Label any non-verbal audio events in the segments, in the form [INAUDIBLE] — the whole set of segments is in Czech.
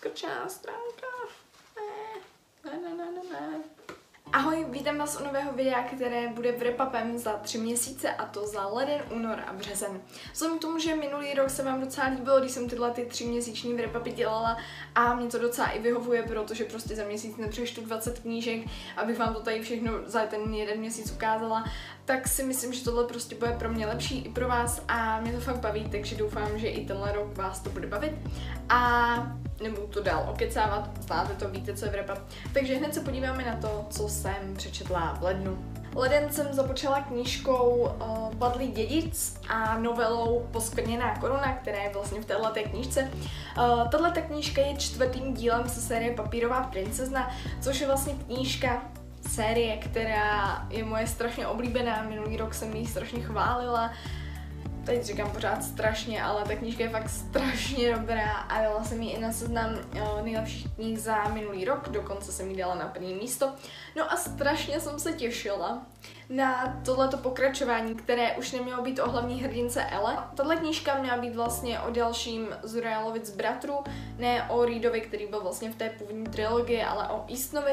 skrčená stránka. Ne, ne, ne, ne, ne. Ahoj, vítám vás u nového videa, které bude v repapem za tři měsíce a to za leden, únor a březen. Vzhledem k tomu, že minulý rok se vám docela líbilo, když jsem tyhle ty tři měsíční repapy dělala a mě to docela i vyhovuje, protože prostě za měsíc nepřeštu 20 knížek, abych vám to tady všechno za ten jeden měsíc ukázala, tak si myslím, že tohle prostě bude pro mě lepší i pro vás a mě to fakt baví, takže doufám, že i tenhle rok vás to bude bavit. A nebudu to dál okecávat, znáte to, víte, co je v repa. Takže hned se podíváme na to, co jsem přečetla v lednu. Leden jsem započala knížkou uh, Padlý dědic a novelou Poskvrněná koruna, která je vlastně v této knížce. Uh, tato knížka je čtvrtým dílem ze série Papírová princezna, což je vlastně knížka série, která je moje strašně oblíbená. Minulý rok jsem ji strašně chválila teď říkám pořád strašně, ale ta knížka je fakt strašně dobrá a dala jsem ji i na seznam eh, nejlepších knih za minulý rok, dokonce jsem ji dala na první místo. No a strašně jsem se těšila na tohleto pokračování, které už nemělo být o hlavní hrdince Ele. Tato knížka měla být vlastně o dalším z bratru, ne o Reedovi, který byl vlastně v té původní trilogii, ale o Eastonovi.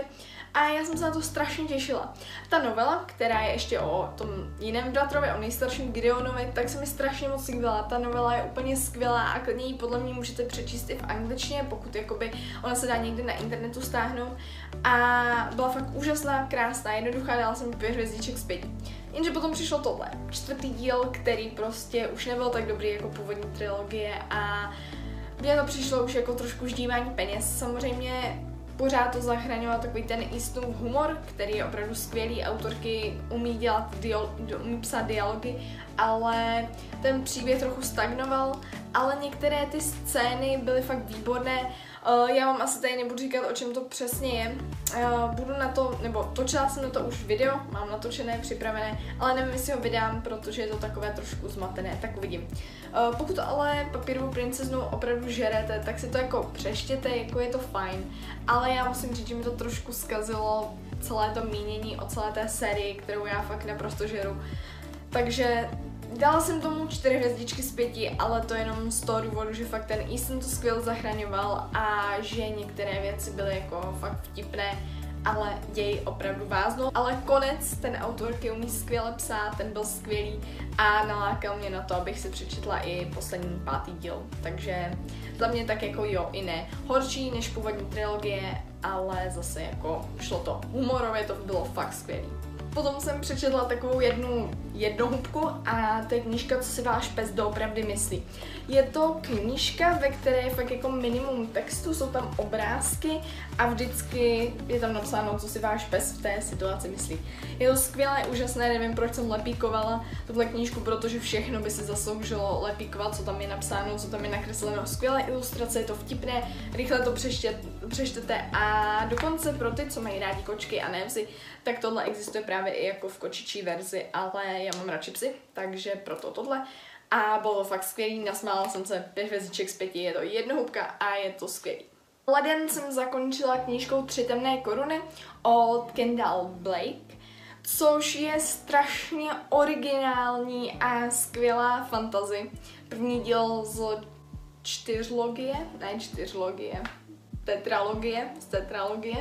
A já jsem se na to strašně těšila. Ta novela, která je ještě o tom jiném bratrovi, o nejstarším Gideonovi, tak se mi strašně moc líbila. Ta novela je úplně skvělá a klidně ji podle mě můžete přečíst i v angličtině, pokud jakoby ona se dá někde na internetu stáhnout. A byla fakt úžasná, krásná, jednoduchá, dala jsem pět hvězdiček zpět. Jenže potom přišlo tohle, čtvrtý díl, který prostě už nebyl tak dobrý jako původní trilogie a mně to přišlo už jako trošku ždívání peněz. Samozřejmě pořád to zachraňoval takový ten Eastonův humor, který je opravdu skvělý, autorky umí dělat, dio, umí psát dialogy, ale ten příběh trochu stagnoval, ale některé ty scény byly fakt výborné, Uh, já vám asi tady nebudu říkat, o čem to přesně je. Uh, budu na to, nebo točila jsem na to už video, mám natočené, připravené, ale nevím, jestli ho vydám, protože je to takové trošku zmatené, tak uvidím. Uh, pokud ale papírovou princeznu opravdu žerete, tak si to jako přeštěte, jako je to fajn, ale já musím říct, že mi to trošku zkazilo celé to mínění o celé té sérii, kterou já fakt naprosto žeru. Takže Dala jsem tomu čtyři hvězdičky z pěti, ale to jenom z toho důvodu, že fakt ten Easton to skvěle zachraňoval a že některé věci byly jako fakt vtipné, ale děj opravdu váznou. Ale konec ten autorky umí skvěle psát, ten byl skvělý a nalákal mě na to, abych si přečetla i poslední pátý díl. Takže za mě tak jako jo i ne. Horší než původní trilogie, ale zase jako šlo to humorově, to bylo fakt skvělý. Potom jsem přečetla takovou jednu jednohubku a to je knížka, co si váš pes doopravdy myslí. Je to knížka, ve které je fakt jako minimum textu, jsou tam obrázky a vždycky je tam napsáno, co si váš pes v té situaci myslí. Je to skvělé, úžasné, nevím, proč jsem lepíkovala tuhle knížku, protože všechno by si zasloužilo lepíkovat, co tam je napsáno, co tam je nakresleno. Skvělé ilustrace, je to vtipné, rychle to přeštět, přečtete a dokonce pro ty, co mají rádi kočky a nevzy, tak tohle existuje právě i jako v kočičí verzi, ale já mám radši psy, takže proto tohle. A bylo fakt skvělý, nasmála jsem se pět hvězdiček z pěti, je to jednohubka a je to skvělý. Leden jsem zakončila knížkou Tři temné koruny od Kendall Blake, což je strašně originální a skvělá fantazy. První díl z čtyřlogie, ne čtyřlogie, tetralogie, z tetralogie.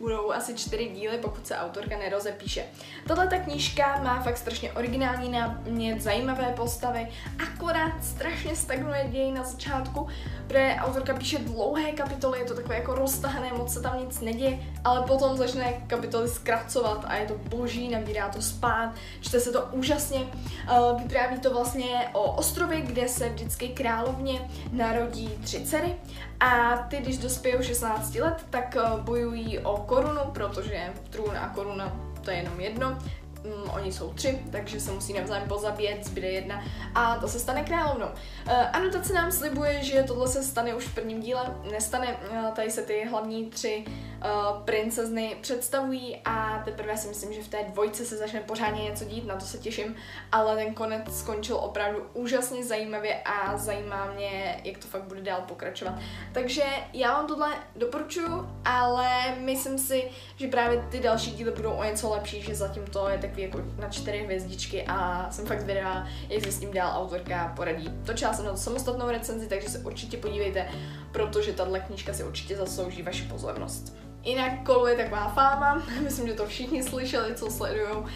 Budou asi čtyři díly, pokud se autorka nerozepíše. Tahle ta knížka má fakt strašně originální námět, zajímavé postavy, akorát strašně stagnuje děj na začátku, protože autorka píše dlouhé kapitoly, je to takové jako roztahané, moc se tam nic neděje, ale potom začne kapitoly zkracovat a je to boží, nabírá to spát, čte se to úžasně. Uh, vypráví to vlastně o ostrově, kde se vždycky královně narodí tři dcery a ty, když dospějí 16 let, tak uh, bojují o korunu, protože trůn a koruna to je jenom jedno mm, oni jsou tři, takže se musí navzájem pozabíjet, zbyde jedna a to se stane královnou. Uh, anotace nám slibuje, že tohle se stane už v prvním díle, nestane, uh, tady se ty hlavní tři uh, princezny představují a teprve si myslím, že v té dvojce se začne pořádně něco dít, na to se těším, ale ten konec skončil opravdu úžasně zajímavě a zajímá mě, jak to fakt bude dál pokračovat. Takže já vám tohle doporučuju, ale myslím si, že právě ty další díly budou o něco lepší, že zatím to je takový jako na čtyři hvězdičky a jsem fakt zvědavá, jak se s tím dál autorka poradí. Točila jsem na to samostatnou recenzi, takže se určitě podívejte, protože tahle knížka si určitě zaslouží vaši pozornost. Jinak koluje taková fáma, [LAUGHS] myslím, že to všichni slyšeli, co sledují uh,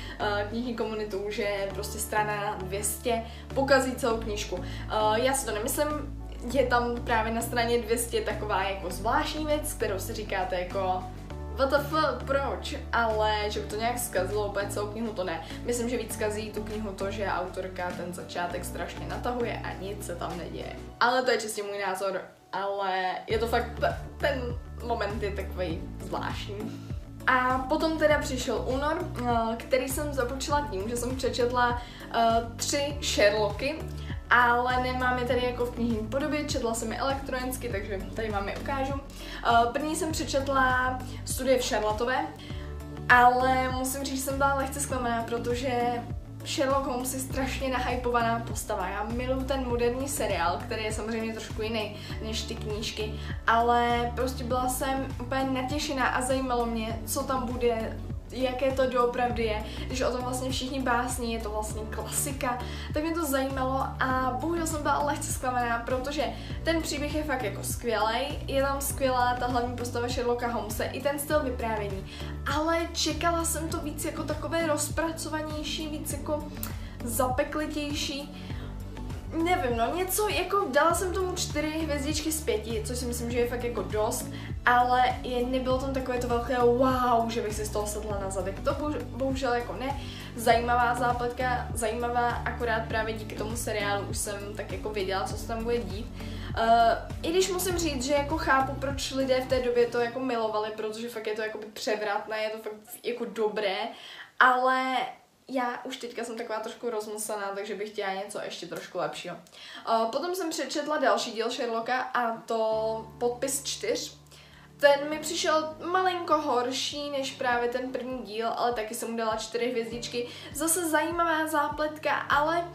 knižní komunitu, že prostě strana 200 pokazí celou knížku. Uh, já si to nemyslím, je tam právě na straně 200 taková jako zvláštní věc, kterou si říkáte jako WTF, proč? Ale že by to nějak zkazilo úplně celou knihu, to ne. Myslím, že víc zkazí tu knihu to, že autorka ten začátek strašně natahuje a nic se tam neděje. Ale to je čistě můj názor, ale je to fakt, ten moment je takový zvláštní. A potom teda přišel únor, eh, který jsem započala tím, že jsem přečetla uh, tři Sherlocky ale nemám je tady jako v knižní podobě, četla jsem je elektronicky, takže tady vám je ukážu. Uh, první jsem přečetla studie v Charlotové, ale musím říct, že jsem byla lehce zklamaná, protože Sherlock Holmes je strašně nahypovaná postava. Já miluji ten moderní seriál, který je samozřejmě trošku jiný než ty knížky, ale prostě byla jsem úplně natěšená a zajímalo mě, co tam bude, jaké to doopravdy je, když o tom vlastně všichni básní, je to vlastně klasika, tak mě to zajímalo a bohužel jsem byla lehce zklamaná, protože ten příběh je fakt jako skvělý, je tam skvělá ta hlavní postava Sherlocka Holmese, i ten styl vyprávění, ale čekala jsem to víc jako takové rozpracovanější, víc jako zapeklitější nevím, no něco, jako dala jsem tomu čtyři hvězdičky z pěti, což si myslím, že je fakt jako dost, ale je, nebylo tam takové to velké wow, že bych si z toho sedla na zadek. To bohužel jako ne. Zajímavá zápletka, zajímavá, akorát právě díky tomu seriálu už jsem tak jako věděla, co se tam bude dít. Uh, I když musím říct, že jako chápu, proč lidé v té době to jako milovali, protože fakt je to jako převratné, je to fakt jako dobré, ale já už teďka jsem taková trošku rozmyslná, takže bych chtěla něco ještě trošku lepšího. Uh, potom jsem přečetla další díl Sherlocka a to podpis čtyř. Ten mi přišel malinko horší než právě ten první díl, ale taky jsem mu dala čtyři hvězdičky. Zase zajímavá zápletka, ale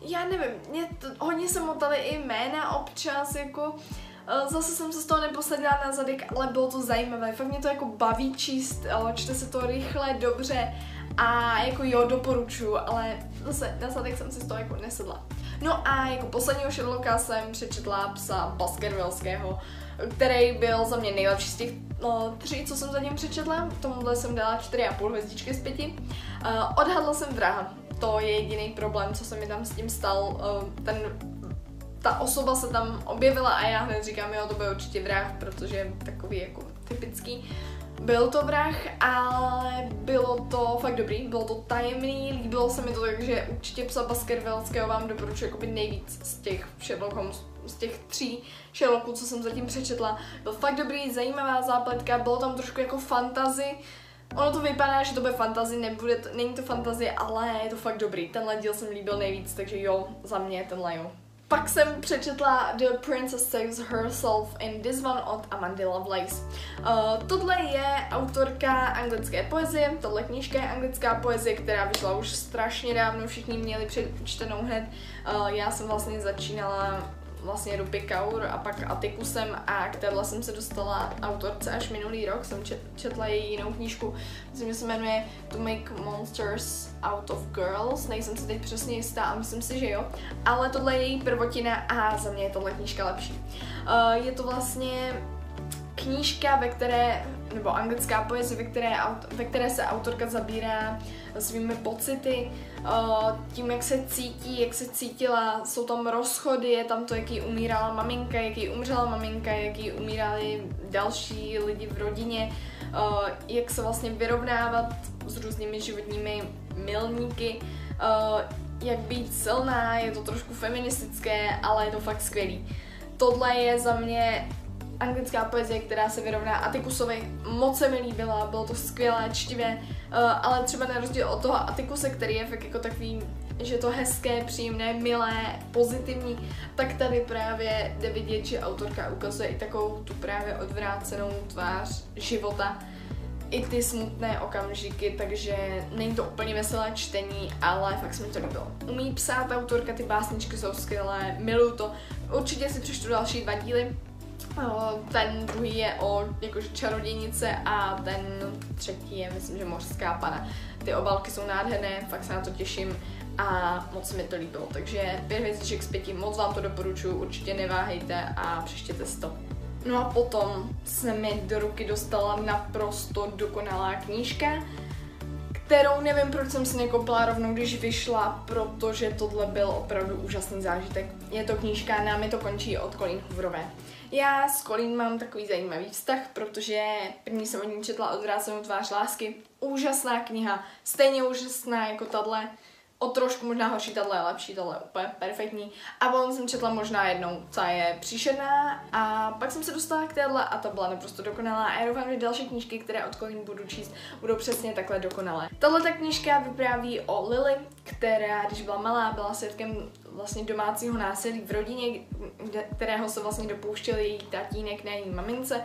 já nevím, mě to, hodně se motaly i jména občas, jako Zase jsem se z toho neposadila na zadek, ale bylo to zajímavé. Fakt mě to jako baví číst, čte se to rychle, dobře a jako jo, doporučuju, ale zase na zadek jsem si z toho jako nesedla. No a jako posledního Sherlocka jsem přečetla psa Baskervillského, který byl za mě nejlepší z těch no, tří, co jsem zatím přečetla. Tomuhle jsem dala 4,5 hvězdičky z 5. Uh, odhadla jsem vraha. To je jediný problém, co se mi tam s tím stal. Uh, ten ta osoba se tam objevila a já hned říkám, jo, to bude určitě vrah, protože je takový jako typický. Byl to vrah, ale bylo to fakt dobrý, bylo to tajemný, líbilo se mi to, takže určitě psa Baskervillského vám doporučuji jako nejvíc z těch Sherlock Holmes, z těch tří Sherlocků, co jsem zatím přečetla. Byl fakt dobrý, zajímavá zápletka, bylo tam trošku jako fantazy, Ono to vypadá, že to bude fantazy, nebude to, není to fantazy, ale je to fakt dobrý. Tenhle díl jsem líbil nejvíc, takže jo, za mě tenhle jo. Pak jsem přečetla The Princess Saves Herself in This One od Amandy Lovelace. Uh, tohle je autorka anglické poezie, tohle knížka je anglická poezie, která vyšla už strašně dávno, všichni měli přečtenou hned. Uh, já jsem vlastně začínala vlastně Rupi Kaur a pak Atikusem a k téhle jsem se dostala autorce až minulý rok, jsem čet, četla její jinou knížku, myslím, že se jmenuje To Make Monsters Out of Girls, nejsem si teď přesně jistá a myslím si, že jo, ale tohle je její prvotina a za mě je tohle knížka lepší. Uh, je to vlastně knížka, ve které, nebo anglická poezie, ve které, ve které se autorka zabírá svými pocity, tím, jak se cítí, jak se cítila, jsou tam rozchody, je tam to, jaký umírala maminka, jaký umřela maminka, jaký umírali další lidi v rodině, jak se vlastně vyrovnávat s různými životními milníky, jak být silná, je to trošku feministické, ale je to fakt skvělý. Tohle je za mě anglická poezie, která se vyrovná Atikusovi, moc se mi líbila, bylo to skvělé, čtivé, uh, ale třeba na rozdíl od toho Atikuse, který je fakt jako takový, že to hezké, příjemné, milé, pozitivní, tak tady právě jde vidět, že autorka ukazuje i takovou tu právě odvrácenou tvář života, i ty smutné okamžiky, takže není to úplně veselé čtení, ale fakt se mi to líbilo. Umí psát autorka, ty básničky jsou skvělé, miluju to. Určitě si přečtu další dva díly, ten druhý je o jakože čarodějnice a ten třetí je, myslím, že mořská pana. Ty obalky jsou nádherné, fakt se na to těším a moc mi to líbilo. Takže pět hvězdiček z pěti, moc vám to doporučuji, určitě neváhejte a přečtěte si to. No a potom se mi do ruky dostala naprosto dokonalá knížka, kterou nevím, proč jsem si nekoupila rovnou, když vyšla, protože tohle byl opravdu úžasný zážitek. Je to knížka Námi to končí od Colleen Hooverové. Já s Colleen mám takový zajímavý vztah, protože první jsem o ní četla Odvrácenou tvář lásky. Úžasná kniha, stejně úžasná jako tahle o trošku možná horší, tahle je lepší, tohle je úplně perfektní. A potom jsem četla možná jednou, co je příšerná a pak jsem se dostala k téhle a ta byla naprosto dokonalá a já doufám, že další knížky, které od Colleen budu číst, budou přesně takhle dokonalé. Tahle ta knížka vypráví o Lily, která, když byla malá, byla svědkem vlastně domácího násilí v rodině, kterého se vlastně dopouštěl její tatínek na její mamince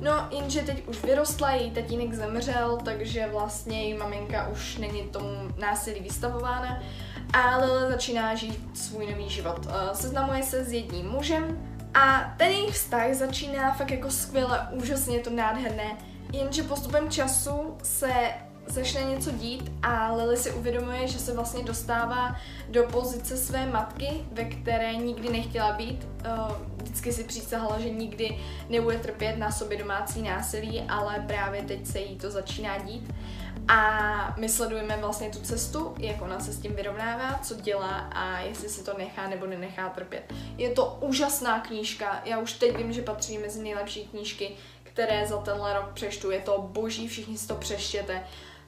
No, jenže teď už vyrostla, její tatínek zemřel, takže vlastně její maminka už není tomu násilí vystavována a Lily začíná žít svůj nový život. Uh, seznamuje se s jedním mužem a ten jejich vztah začíná fakt jako skvěle, úžasně, to nádherné, jenže postupem času se začne něco dít a Lily si uvědomuje, že se vlastně dostává do pozice své matky, ve které nikdy nechtěla být. Eh, vždycky si přísahala, že nikdy nebude trpět na sobě domácí násilí, ale právě teď se jí to začíná dít. A my sledujeme vlastně tu cestu, jak ona se s tím vyrovnává, co dělá a jestli si to nechá nebo nenechá trpět. Je to úžasná knížka, já už teď vím, že patří mezi nejlepší knížky, které za tenhle rok přeštu. Je to boží, všichni si to přeštěte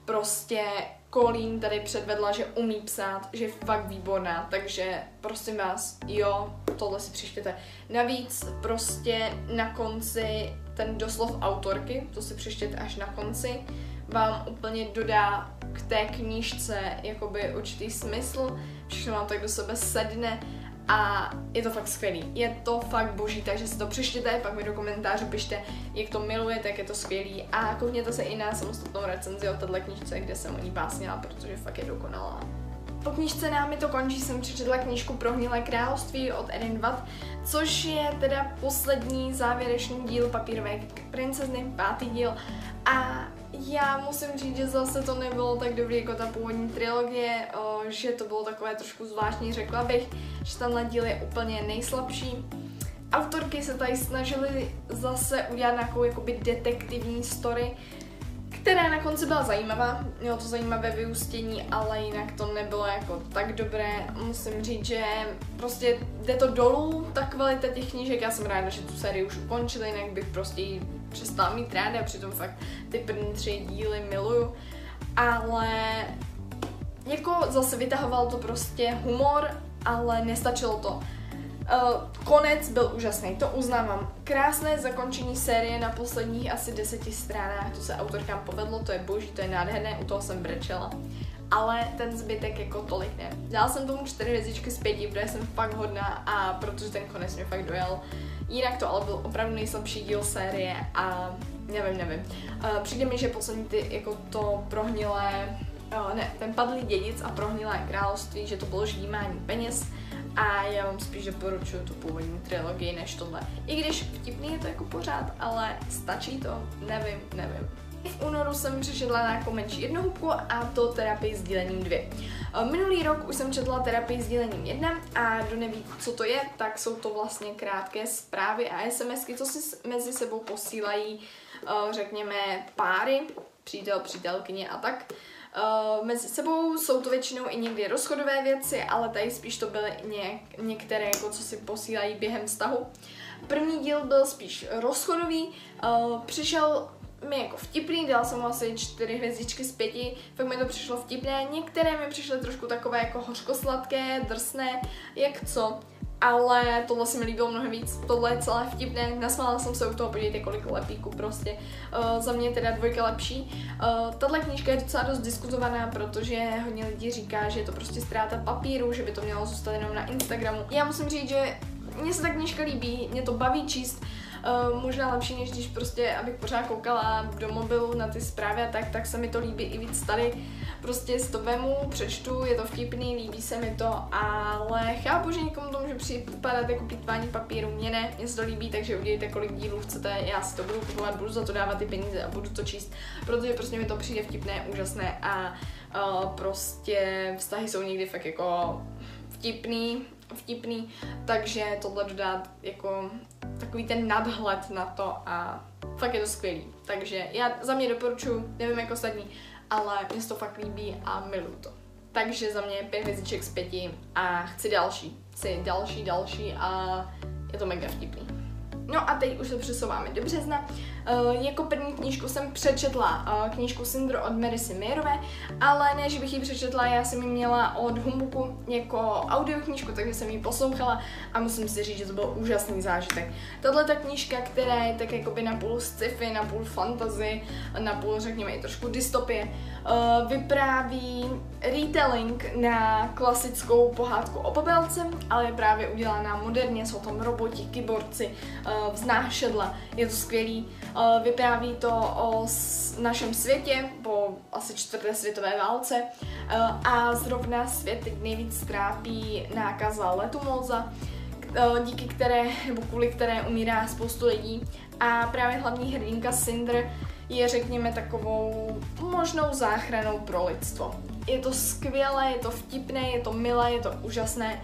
prostě Kolín tady předvedla, že umí psát, že je fakt výborná, takže prosím vás, jo, tohle si přištěte. Navíc prostě na konci ten doslov autorky, to si přečtěte až na konci, vám úplně dodá k té knížce jakoby určitý smysl, všechno vám tak do sebe sedne a je to fakt skvělý. Je to fakt boží, takže si to přečtěte, pak mi do komentářů pište, jak to milujete, jak je to skvělý a koukněte se i na samostatnou recenzi o této knižce, kde jsem o ní básnila, protože fakt je dokonalá. Po knižce námi to končí, jsem přečetla knížku Prohnilé království od Erin Watt, což je teda poslední závěrečný díl papírové princezny, pátý díl a já musím říct, že zase to nebylo tak dobrý jako ta původní trilogie, že to bylo takové trošku zvláštní, řekla bych, že tenhle díl je úplně nejslabší. Autorky se tady snažily zase udělat nějakou jakoby detektivní story, která na konci byla zajímavá, mělo to zajímavé vyústění, ale jinak to nebylo jako tak dobré. Musím říct, že prostě jde to dolů, ta kvalita těch knížek, já jsem ráda, že tu sérii už ukončili, jinak bych prostě přestala mít ráda, přitom fakt ty první tři díly miluju, ale jako zase vytahoval to prostě humor, ale nestačilo to. Uh, konec byl úžasný, to uznávám. Krásné zakončení série na posledních asi deseti stranách, to se autorkám povedlo, to je boží, to je nádherné, u toho jsem brečela. Ale ten zbytek jako tolik ne. Dala jsem tomu čtyři hvězdičky z pěti, protože jsem fakt hodná a protože ten konec mě fakt dojel. Jinak to ale byl opravdu nejslabší díl série a nevím, nevím. Uh, přijde mi, že poslední ty jako to prohnilé, uh, ne, ten padlý dědic a prohnilé království, že to bylo ždímání peněz a já vám spíš doporučuju tu původní trilogii než tohle. I když vtipný je to jako pořád, ale stačí to? Nevím, nevím. V únoru jsem přešedla na nějakou menší jednohubku a to terapii s dílením 2. Minulý rok už jsem četla terapii s dílením 1 a kdo neví, co to je, tak jsou to vlastně krátké zprávy a SMSky, co si mezi sebou posílají, řekněme, páry, přítel, přítelkyně a tak. Uh, mezi sebou jsou to většinou i někdy rozchodové věci, ale tady spíš to byly něk, některé, jako co si posílají během vztahu. První díl byl spíš rozchodový, uh, přišel mi jako vtipný, dala jsem mu asi čtyři hvězdičky z pěti, fakt mi to přišlo vtipné, některé mi přišly trošku takové jako hořkosladké, drsné, jak co ale tohle se mi líbilo mnohem víc, tohle je celé vtipné, nasmála jsem se u toho, podívejte kolik lepíků prostě, uh, za mě teda dvojka lepší. Uh, tahle knížka je docela dost diskutovaná, protože hodně lidí říká, že je to prostě ztráta papíru, že by to mělo zůstat jenom na Instagramu. Já musím říct, že mně se ta knížka líbí, mě to baví číst, Uh, možná lepší, než když prostě, abych pořád koukala do mobilu na ty zprávy a tak, tak se mi to líbí i víc tady. Prostě z to vemu, přečtu, je to vtipný, líbí se mi to, ale chápu, že někomu to může připadat jako plýtvání papíru, mě ne, mě se to líbí, takže udělejte kolik dílů chcete, já si to budu kupovat, budu za to dávat ty peníze a budu to číst, protože prostě mi to přijde vtipné, úžasné a uh, prostě vztahy jsou někdy fakt jako vtipný, vtipný, takže tohle dodat jako takový ten nadhled na to a fakt je to skvělý. Takže já za mě doporučuji, nevím jako ostatní, ale mě se to fakt líbí a miluju to. Takže za mě pět hvězdiček z pěti a chci další. Chci další, další a je to mega vtipný. No a teď už se přesouváme do března. Uh, jako první knížku jsem přečetla uh, knížku Syndro od Marisy Mierové, ale ne, že bych ji přečetla, já jsem ji měla od Humbuku jako audioknížku, takže jsem ji poslouchala a musím si říct, že to byl úžasný zážitek. Tahle ta knížka, která je tak jakoby na půl sci-fi, na půl fantasy, na půl řekněme i trošku dystopie, uh, vypráví retelling na klasickou pohádku o Babelce, ale je právě udělaná moderně, jsou tam roboti, kyborci, vznášedla, je to skvělý. Uh, vypráví to o našem světě po asi čtvrté světové válce uh, a zrovna svět teď nejvíc trápí nákaza letumoza, uh, díky které, nebo kvůli které umírá spoustu lidí a právě hlavní hrdinka Cinder je, řekněme, takovou možnou záchranou pro lidstvo. Je to skvělé, je to vtipné, je to milé, je to úžasné.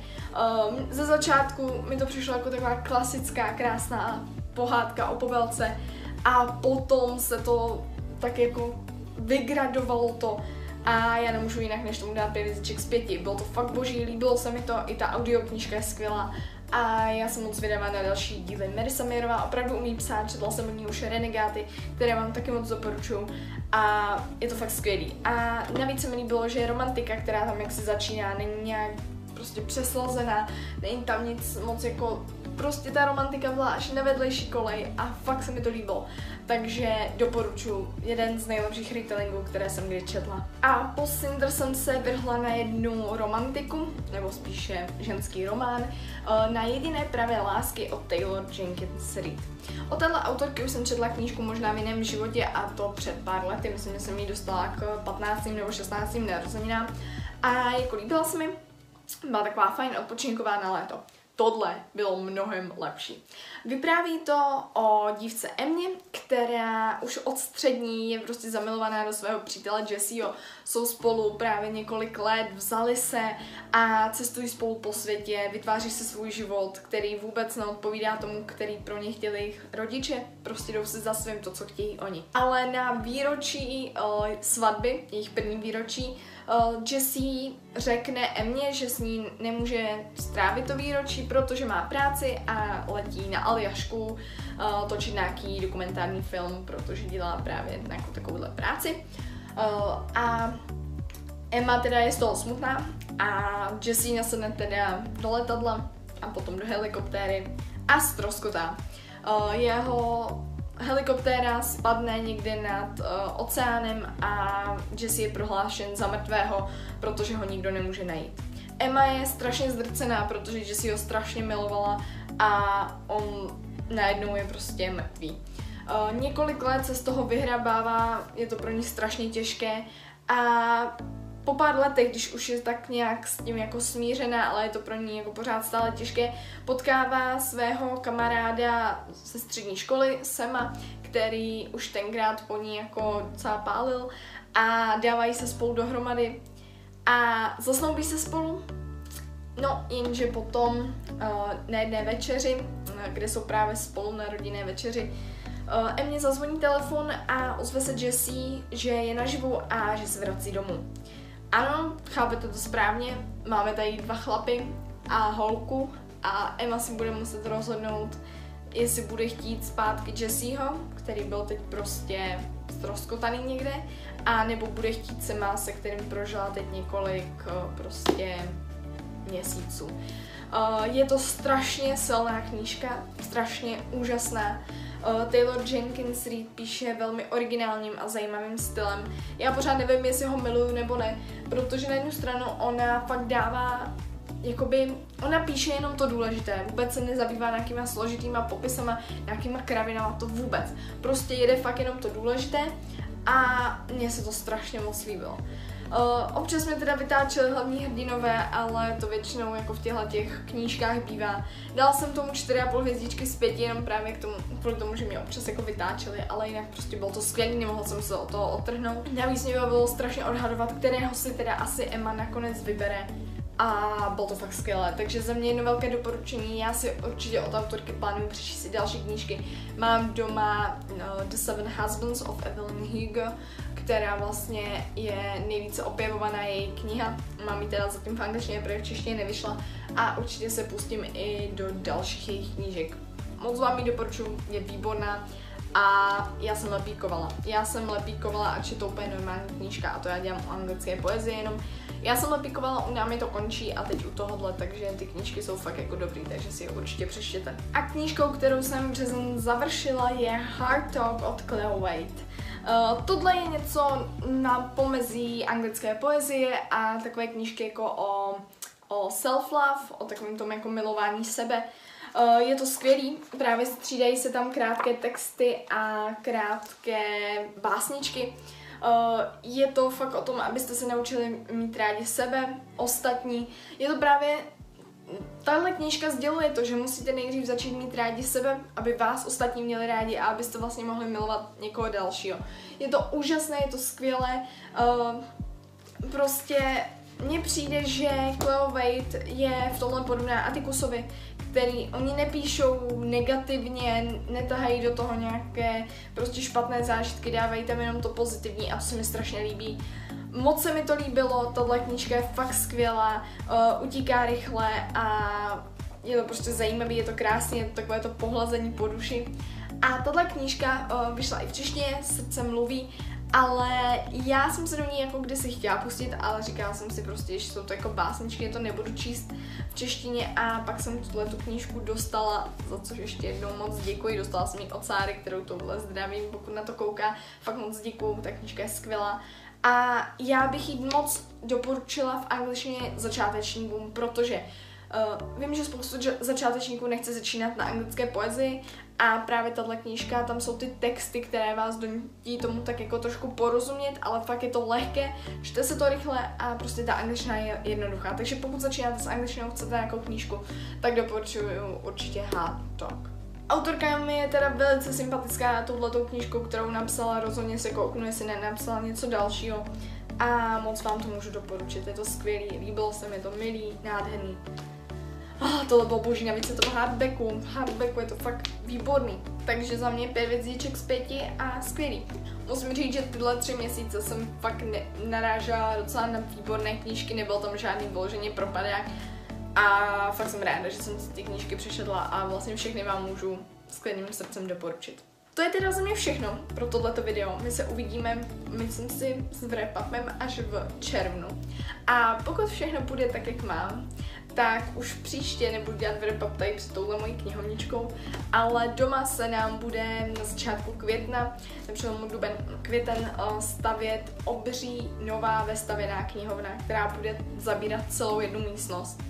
Um, ze začátku mi to přišlo jako taková klasická, krásná pohádka o povelce a potom se to tak jako vygradovalo to a já nemůžu jinak než tomu dát pět z pěti. Bylo to fakt boží, líbilo se mi to, i ta audioknížka je skvělá a já jsem moc vydává na další díly. Marisa Mierová opravdu umí psát, četla jsem od ní už Renegáty, které vám taky moc doporučuji a je to fakt skvělý. A navíc se mi líbilo, že romantika, která tam jak se začíná, není nějak prostě přeslazená, není tam nic moc jako prostě ta romantika byla až na vedlejší kolej a fakt se mi to líbilo. Takže doporučuji jeden z nejlepších retellingů, které jsem kdy četla. A po Cinder jsem se vrhla na jednu romantiku, nebo spíše ženský román, eh, na jediné pravé lásky od Taylor Jenkins Reid. O téhle autorky už jsem četla knížku možná v jiném životě a to před pár lety, myslím, že jsem ji dostala k 15. nebo 16. narozeninám. A jako líbila se mi, byla taková fajn odpočinková na léto tohle bylo mnohem lepší. Vypráví to o dívce Emě, která už od střední je prostě zamilovaná do svého přítele Jesseho. Jsou spolu právě několik let, vzali se a cestují spolu po světě, vytváří se svůj život, který vůbec neodpovídá tomu, který pro ně chtěli jejich rodiče. Prostě jdou si za svým to, co chtějí oni. Ale na výročí uh, svatby, jejich první výročí, uh, Jessie řekne Emě, že s ní nemůže strávit to výročí, protože má práci a letí na Aljašku uh, točit nějaký dokumentární film, protože dělá právě nějakou takovouhle práci. Uh, a Emma teda je z toho smutná a Jessie nasedne teda do letadla a potom do helikoptéry a stroskotá. Uh, jeho helikoptéra spadne někde nad uh, oceánem a Jesse je prohlášen za mrtvého, protože ho nikdo nemůže najít. Emma je strašně zdrcená, protože Jesse ho strašně milovala a on najednou je prostě mrtvý. Uh, několik let se z toho vyhrabává, je to pro ní strašně těžké a po pár letech, když už je tak nějak s tím jako smířená, ale je to pro ní jako pořád stále těžké, potkává svého kamaráda ze střední školy, Sema, který už tenkrát po ní jako docela pálil a dávají se spolu dohromady a zasnoubí se spolu. No, jenže potom uh, na jedné večeři, kde jsou právě spolu na rodinné večeři, uh, Emě zazvoní telefon a ozve se Jessie, že je naživu a že se vrací domů. Ano, chápete to správně, máme tady dva chlapy a holku a Emma si bude muset rozhodnout, jestli bude chtít zpátky Jesseho, který byl teď prostě ztroskotaný někde, a nebo bude chtít Sema, se kterým prožila teď několik eh, prostě měsíců. Uh, je to strašně silná knížka, strašně úžasná. Uh, Taylor Jenkins Reid píše velmi originálním a zajímavým stylem. Já pořád nevím, jestli ho miluju nebo ne, protože na jednu stranu ona fakt dává jakoby, ona píše jenom to důležité, vůbec se nezabývá nějakýma složitýma popisama, nějakýma kravinama, to vůbec. Prostě jede fakt jenom to důležité a mně se to strašně moc líbilo. Uh, občas jsme teda vytáčeli hlavní hrdinové, ale to většinou jako v těchto těch knížkách bývá. Dala jsem tomu 4,5 hvězdičky z 5 jenom právě k tomu, kvůli tomu, že mě občas jako vytáčeli, ale jinak prostě bylo to skvělé, nemohla jsem se o toho otrhnout. Navíc mě bylo strašně odhadovat, kterého si teda asi Emma nakonec vybere a bylo to fakt skvělé. Takže za mě jedno velké doporučení, já si určitě od autorky plánuju přečíst si další knížky. Mám doma no, The Seven Husbands of Evelyn Hugo, která vlastně je nejvíce objevovaná její kniha. Mám ji teda zatím v angličtině, protože v češtině nevyšla a určitě se pustím i do dalších jejich knížek. Moc vám ji doporučuji, je výborná a já jsem lepíkovala. Já jsem lepíkovala, ač je to úplně normální knížka a to já dělám u anglické poezie jenom. Já jsem lepíkovala, u námi to končí a teď u tohohle, takže ty knížky jsou fakt jako dobrý, takže si je určitě přečtěte. A knížkou, kterou jsem březen završila, je Hard Talk od Cleo Wade. Uh, tohle je něco na pomezí anglické poezie a takové knížky jako o, o self-love, o takovém tom jako milování sebe. Uh, je to skvělý, právě střídají se tam krátké texty a krátké básničky. Uh, je to fakt o tom, abyste se naučili mít rádi sebe, ostatní. Je to právě tahle knížka sděluje to, že musíte nejdřív začít mít rádi sebe, aby vás ostatní měli rádi a abyste vlastně mohli milovat někoho dalšího. Je to úžasné, je to skvělé. Uh, prostě mně přijde, že Cleo Wade je v tomhle podobná Atikusovi, který oni nepíšou negativně, netahají do toho nějaké prostě špatné zážitky, dávají tam jenom to pozitivní a to se mi strašně líbí. Moc se mi to líbilo, tahle knížka je fakt skvělá, uh, utíká rychle a je to prostě zajímavý, je to krásně, je to takové to pohlazení po duši. A tahle knížka uh, vyšla i v češtině, Srdce mluví ale já jsem se do ní jako kdysi chtěla pustit, ale říkala jsem si prostě, že jsou to jako básničky, to nebudu číst v češtině a pak jsem tuhle tu knížku dostala, za což ještě jednou moc děkuji, dostala jsem ji od Sáry, kterou tohle zdravím, pokud na to kouká, fakt moc děkuji, ta knížka je skvělá. A já bych ji moc doporučila v angličtině začátečníkům, protože Uh, vím, že spoustu začátečníků nechce začínat na anglické poezii a právě tahle knížka, tam jsou ty texty, které vás donutí tomu tak jako trošku porozumět, ale fakt je to lehké, čte se to rychle a prostě ta angličtina je jednoduchá. Takže pokud začínáte s angličtinou, chcete jako knížku, tak doporučuju určitě Hard Talk. Autorka mi je teda velice sympatická a touhletou knížkou, kterou napsala, rozhodně se kouknu, jestli nenapsala něco dalšího. A moc vám to můžu doporučit, je to skvělý, líbilo se mi to, milý, nádherný. Oh, tohle bylo boží, navíc je to hardbacku. Hardbacku je to fakt výborný. Takže za mě pět vězíček z pěti a skvělý. Musím říct, že tyhle tři měsíce jsem fakt ne- narážela docela na výborné knížky, nebyl tam žádný vloženě propadák. A fakt jsem ráda, že jsem si ty knížky přešedla a vlastně všechny vám můžu s klidným srdcem doporučit. To je teda za mě všechno pro tohleto video. My se uvidíme, myslím si, s wrap-upem až v červnu. A pokud všechno bude tak, jak mám, tak už příště nebudu dělat wrap tady touhle mojí knihovničkou, ale doma se nám bude na začátku května, přelomu duben květen, eh, stavět obří nová vestavěná knihovna, která bude zabírat celou jednu místnost.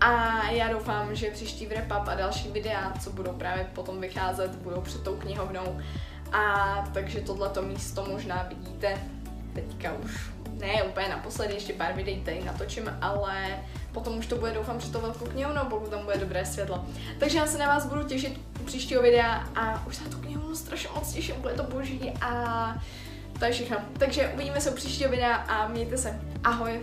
A já doufám, že příští wrap a další videa, co budou právě potom vycházet, budou před tou knihovnou. A takže tohleto místo možná vidíte teďka už ne úplně naposledy, ještě pár videí tady natočím, ale potom už to bude doufám před tou velkou knihovnou, pokud tam bude dobré světlo. Takže já se na vás budu těšit u příštího videa a už se na tu knihovnu strašně moc těším, bude to boží a to je všechno. Takže uvidíme se u příštího videa a mějte se. Ahoj!